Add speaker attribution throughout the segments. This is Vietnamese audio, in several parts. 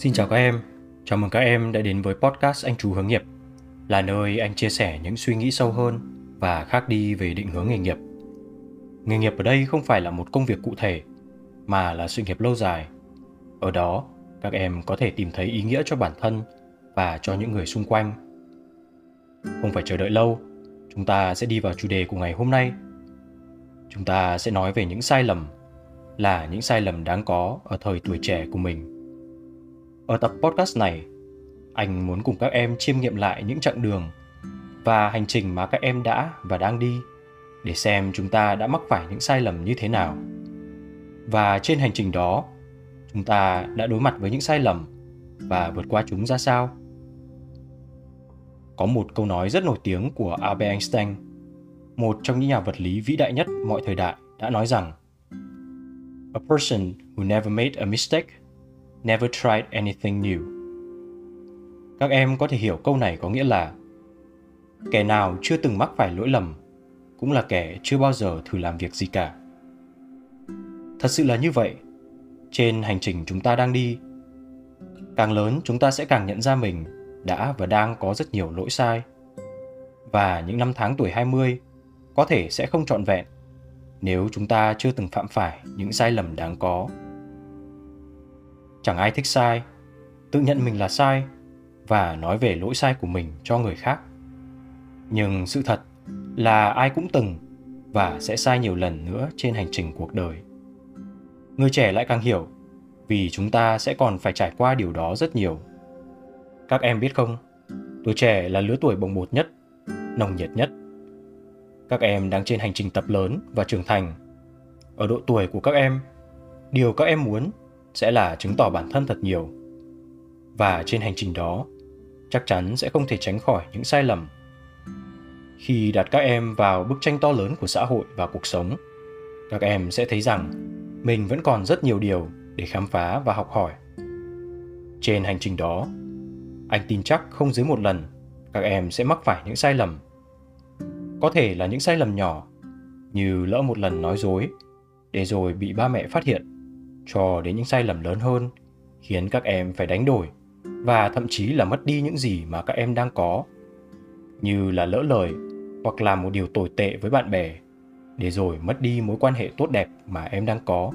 Speaker 1: Xin chào các em, chào mừng các em đã đến với podcast Anh Chú Hướng Nghiệp, là nơi anh chia sẻ những suy nghĩ sâu hơn và khác đi về định hướng nghề nghiệp. Nghề nghiệp ở đây không phải là một công việc cụ thể, mà là sự nghiệp lâu dài. Ở đó, các em có thể tìm thấy ý nghĩa cho bản thân và cho những người xung quanh. Không phải chờ đợi lâu, chúng ta sẽ đi vào chủ đề của ngày hôm nay. Chúng ta sẽ nói về những sai lầm, là những sai lầm đáng có ở thời tuổi trẻ của mình ở tập podcast này, anh muốn cùng các em chiêm nghiệm lại những chặng đường và hành trình mà các em đã và đang đi để xem chúng ta đã mắc phải những sai lầm như thế nào. Và trên hành trình đó, chúng ta đã đối mặt với những sai lầm và vượt qua chúng ra sao. Có một câu nói rất nổi tiếng của Albert Einstein, một trong những nhà vật lý vĩ đại nhất mọi thời đại, đã nói rằng A person who never made a mistake never tried anything new. Các em có thể hiểu câu này có nghĩa là kẻ nào chưa từng mắc phải lỗi lầm cũng là kẻ chưa bao giờ thử làm việc gì cả. Thật sự là như vậy. Trên hành trình chúng ta đang đi, càng lớn chúng ta sẽ càng nhận ra mình đã và đang có rất nhiều lỗi sai. Và những năm tháng tuổi 20 có thể sẽ không trọn vẹn nếu chúng ta chưa từng phạm phải những sai lầm đáng có chẳng ai thích sai, tự nhận mình là sai và nói về lỗi sai của mình cho người khác. Nhưng sự thật là ai cũng từng và sẽ sai nhiều lần nữa trên hành trình cuộc đời. Người trẻ lại càng hiểu vì chúng ta sẽ còn phải trải qua điều đó rất nhiều. Các em biết không? Tuổi trẻ là lứa tuổi bồng bột nhất, nồng nhiệt nhất. Các em đang trên hành trình tập lớn và trưởng thành. Ở độ tuổi của các em, điều các em muốn sẽ là chứng tỏ bản thân thật nhiều. Và trên hành trình đó, chắc chắn sẽ không thể tránh khỏi những sai lầm. Khi đặt các em vào bức tranh to lớn của xã hội và cuộc sống, các em sẽ thấy rằng mình vẫn còn rất nhiều điều để khám phá và học hỏi. Trên hành trình đó, anh tin chắc không dưới một lần các em sẽ mắc phải những sai lầm. Có thể là những sai lầm nhỏ, như lỡ một lần nói dối, để rồi bị ba mẹ phát hiện cho đến những sai lầm lớn hơn, khiến các em phải đánh đổi và thậm chí là mất đi những gì mà các em đang có. Như là lỡ lời hoặc làm một điều tồi tệ với bạn bè, để rồi mất đi mối quan hệ tốt đẹp mà em đang có.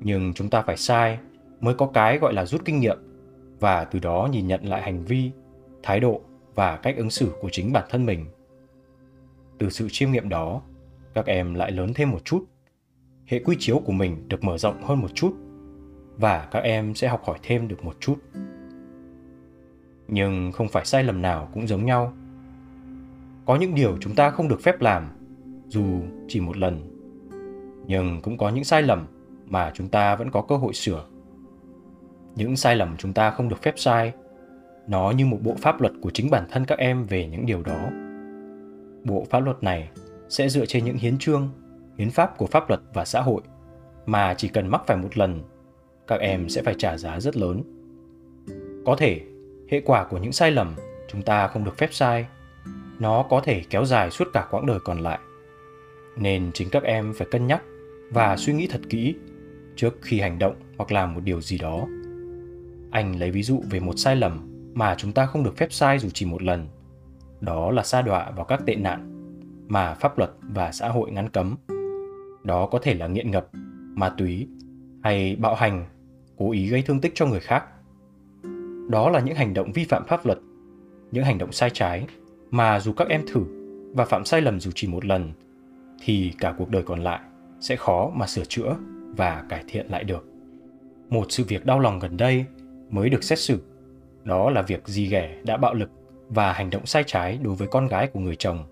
Speaker 1: Nhưng chúng ta phải sai mới có cái gọi là rút kinh nghiệm và từ đó nhìn nhận lại hành vi, thái độ và cách ứng xử của chính bản thân mình. Từ sự chiêm nghiệm đó, các em lại lớn thêm một chút hệ quy chiếu của mình được mở rộng hơn một chút và các em sẽ học hỏi thêm được một chút. Nhưng không phải sai lầm nào cũng giống nhau. Có những điều chúng ta không được phép làm, dù chỉ một lần. Nhưng cũng có những sai lầm mà chúng ta vẫn có cơ hội sửa. Những sai lầm chúng ta không được phép sai, nó như một bộ pháp luật của chính bản thân các em về những điều đó. Bộ pháp luật này sẽ dựa trên những hiến trương hiến pháp của pháp luật và xã hội, mà chỉ cần mắc phải một lần, các em sẽ phải trả giá rất lớn. Có thể, hệ quả của những sai lầm chúng ta không được phép sai. Nó có thể kéo dài suốt cả quãng đời còn lại. Nên chính các em phải cân nhắc và suy nghĩ thật kỹ trước khi hành động hoặc làm một điều gì đó. Anh lấy ví dụ về một sai lầm mà chúng ta không được phép sai dù chỉ một lần. Đó là sa đọa vào các tệ nạn mà pháp luật và xã hội ngăn cấm đó có thể là nghiện ngập, ma túy hay bạo hành, cố ý gây thương tích cho người khác. Đó là những hành động vi phạm pháp luật, những hành động sai trái mà dù các em thử và phạm sai lầm dù chỉ một lần thì cả cuộc đời còn lại sẽ khó mà sửa chữa và cải thiện lại được. Một sự việc đau lòng gần đây mới được xét xử, đó là việc dì ghẻ đã bạo lực và hành động sai trái đối với con gái của người chồng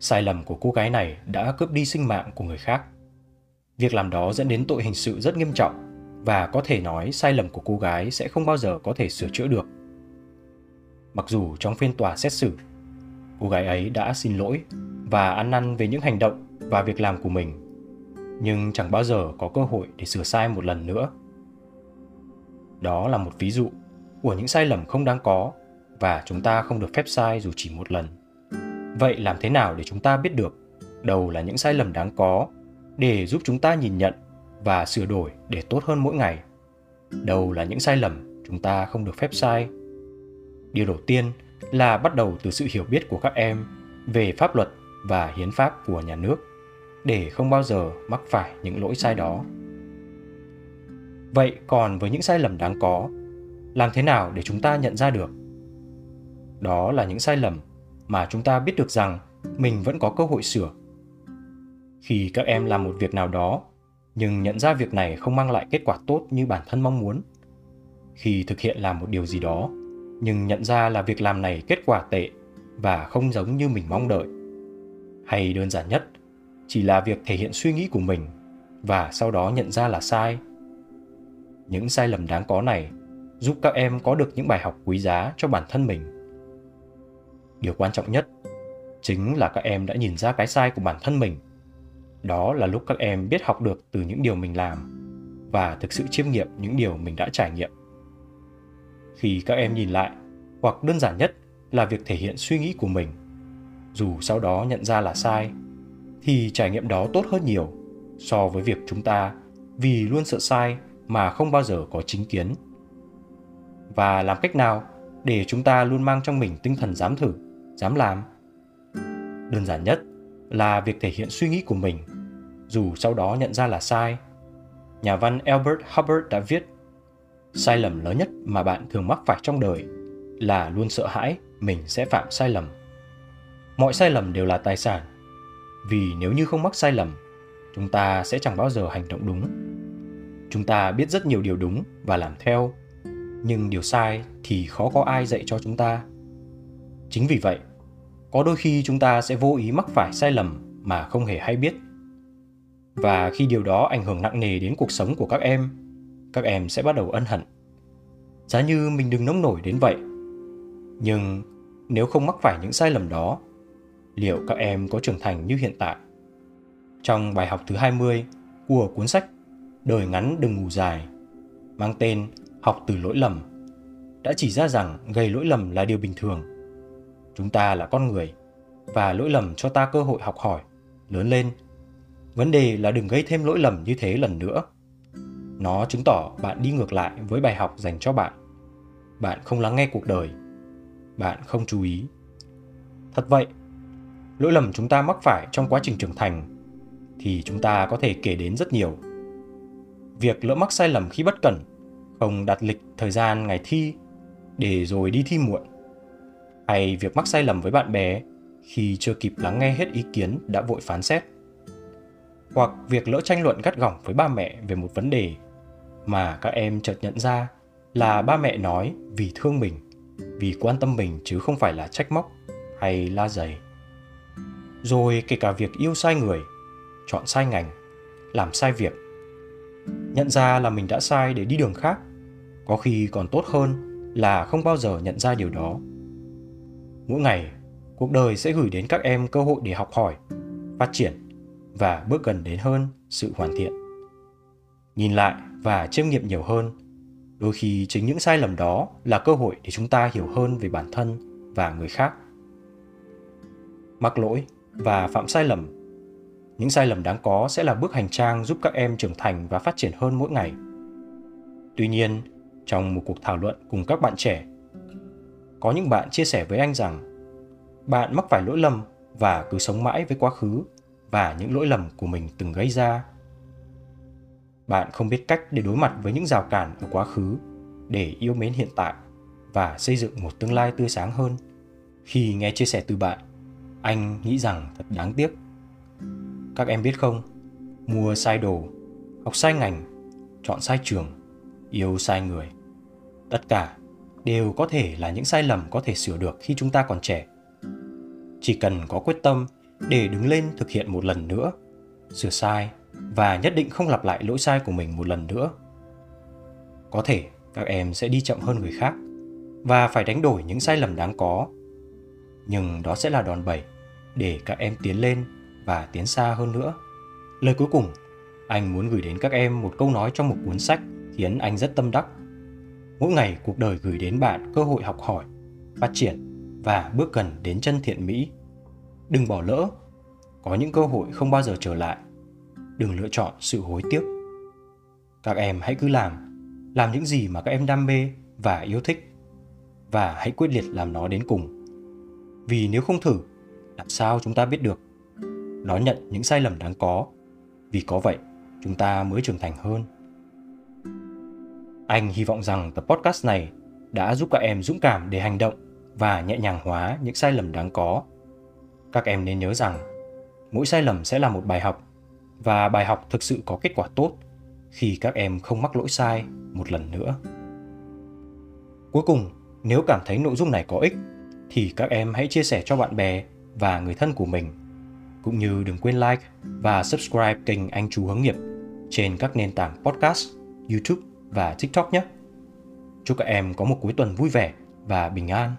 Speaker 1: Sai lầm của cô gái này đã cướp đi sinh mạng của người khác. Việc làm đó dẫn đến tội hình sự rất nghiêm trọng và có thể nói sai lầm của cô gái sẽ không bao giờ có thể sửa chữa được. Mặc dù trong phiên tòa xét xử, cô gái ấy đã xin lỗi và ăn năn về những hành động và việc làm của mình, nhưng chẳng bao giờ có cơ hội để sửa sai một lần nữa. Đó là một ví dụ của những sai lầm không đáng có và chúng ta không được phép sai dù chỉ một lần. Vậy làm thế nào để chúng ta biết được đâu là những sai lầm đáng có để giúp chúng ta nhìn nhận và sửa đổi để tốt hơn mỗi ngày? đâu là những sai lầm chúng ta không được phép sai? Điều đầu tiên là bắt đầu từ sự hiểu biết của các em về pháp luật và hiến pháp của nhà nước để không bao giờ mắc phải những lỗi sai đó. Vậy còn với những sai lầm đáng có, làm thế nào để chúng ta nhận ra được? Đó là những sai lầm mà chúng ta biết được rằng mình vẫn có cơ hội sửa. Khi các em làm một việc nào đó, nhưng nhận ra việc này không mang lại kết quả tốt như bản thân mong muốn. Khi thực hiện làm một điều gì đó, nhưng nhận ra là việc làm này kết quả tệ và không giống như mình mong đợi. Hay đơn giản nhất, chỉ là việc thể hiện suy nghĩ của mình và sau đó nhận ra là sai. Những sai lầm đáng có này giúp các em có được những bài học quý giá cho bản thân mình điều quan trọng nhất chính là các em đã nhìn ra cái sai của bản thân mình. Đó là lúc các em biết học được từ những điều mình làm và thực sự chiêm nghiệm những điều mình đã trải nghiệm. Khi các em nhìn lại, hoặc đơn giản nhất là việc thể hiện suy nghĩ của mình, dù sau đó nhận ra là sai, thì trải nghiệm đó tốt hơn nhiều so với việc chúng ta vì luôn sợ sai mà không bao giờ có chính kiến. Và làm cách nào để chúng ta luôn mang trong mình tinh thần dám thử? Dám làm. Đơn giản nhất là việc thể hiện suy nghĩ của mình, dù sau đó nhận ra là sai. Nhà văn albert hubbard đã viết, sai lầm lớn nhất mà bạn thường mắc phải trong đời là luôn sợ hãi mình sẽ phạm sai lầm. Mọi sai lầm đều là tài sản, vì nếu như không mắc sai lầm, chúng ta sẽ chẳng bao giờ hành động đúng. Chúng ta biết rất nhiều điều đúng và làm theo, nhưng điều sai thì khó có ai dạy cho chúng ta. Chính vì vậy có đôi khi chúng ta sẽ vô ý mắc phải sai lầm mà không hề hay biết. Và khi điều đó ảnh hưởng nặng nề đến cuộc sống của các em các em sẽ bắt đầu ân hận. Giá như mình đừng nông nổi đến vậy. Nhưng nếu không mắc phải những sai lầm đó, liệu các em có trưởng thành như hiện tại? Trong bài học thứ 20 của cuốn sách Đời ngắn đừng ngủ dài, mang tên Học từ lỗi lầm, đã chỉ ra rằng gây lỗi lầm là điều bình thường. Chúng ta là con người và lỗi lầm cho ta cơ hội học hỏi, lớn lên. Vấn đề là đừng gây thêm lỗi lầm như thế lần nữa. Nó chứng tỏ bạn đi ngược lại với bài học dành cho bạn. Bạn không lắng nghe cuộc đời. Bạn không chú ý. Thật vậy, lỗi lầm chúng ta mắc phải trong quá trình trưởng thành thì chúng ta có thể kể đến rất nhiều. Việc lỡ mắc sai lầm khi bất cẩn, không đặt lịch thời gian ngày thi để rồi đi thi muộn, hay việc mắc sai lầm với bạn bè khi chưa kịp lắng nghe hết ý kiến đã vội phán xét, hoặc việc lỡ tranh luận gắt gỏng với ba mẹ về một vấn đề mà các em chợt nhận ra là ba mẹ nói vì thương mình, vì quan tâm mình chứ không phải là trách móc hay la dày. Rồi kể cả việc yêu sai người, chọn sai ngành, làm sai việc. Nhận ra là mình đã sai để đi đường khác, có khi còn tốt hơn là không bao giờ nhận ra điều đó. Mỗi ngày, cuộc đời sẽ gửi đến các em cơ hội để học hỏi, phát triển và bước gần đến hơn sự hoàn thiện. Nhìn lại và chiêm nghiệm nhiều hơn, đôi khi chính những sai lầm đó là cơ hội để chúng ta hiểu hơn về bản thân và người khác. Mắc lỗi và phạm sai lầm những sai lầm đáng có sẽ là bước hành trang giúp các em trưởng thành và phát triển hơn mỗi ngày tuy nhiên trong một cuộc thảo luận cùng các bạn trẻ có những bạn chia sẻ với anh rằng, bạn mắc phải lỗi lầm và cứ sống mãi với quá khứ và những lỗi lầm của mình từng gây ra. Bạn không biết cách để đối mặt với những rào cản ở quá khứ để yêu mến hiện tại và xây dựng một tương lai tươi sáng hơn. Khi nghe chia sẻ từ bạn, anh nghĩ rằng thật đáng tiếc. Các em biết không, mua sai đồ, học sai ngành, chọn sai trường, yêu sai người, tất cả đều có thể là những sai lầm có thể sửa được khi chúng ta còn trẻ chỉ cần có quyết tâm để đứng lên thực hiện một lần nữa sửa sai và nhất định không lặp lại lỗi sai của mình một lần nữa có thể các em sẽ đi chậm hơn người khác và phải đánh đổi những sai lầm đáng có nhưng đó sẽ là đòn bẩy để các em tiến lên và tiến xa hơn nữa. Lời cuối cùng, anh muốn gửi đến các em một câu nói trong một cuốn sách khiến anh rất tâm đắc. Mỗi ngày cuộc đời gửi đến bạn cơ hội học hỏi, phát triển và bước gần đến chân thiện mỹ. Đừng bỏ lỡ, có những cơ hội không bao giờ trở lại. Đừng lựa chọn sự hối tiếc. Các em hãy cứ làm, làm những gì mà các em đam mê và yêu thích và hãy quyết liệt làm nó đến cùng. Vì nếu không thử, làm sao chúng ta biết được? Đón nhận những sai lầm đáng có, vì có vậy chúng ta mới trưởng thành hơn. Anh hy vọng rằng tập podcast này đã giúp các em dũng cảm để hành động và nhẹ nhàng hóa những sai lầm đáng có. Các em nên nhớ rằng mỗi sai lầm sẽ là một bài học và bài học thực sự có kết quả tốt khi các em không mắc lỗi sai một lần nữa. Cuối cùng, nếu cảm thấy nội dung này có ích thì các em hãy chia sẻ cho bạn bè và người thân của mình. Cũng như đừng quên like và subscribe kênh Anh Chú Hướng Nghiệp trên các nền tảng podcast, YouTube và TikTok nhé. Chúc các em có một cuối tuần vui vẻ và bình an.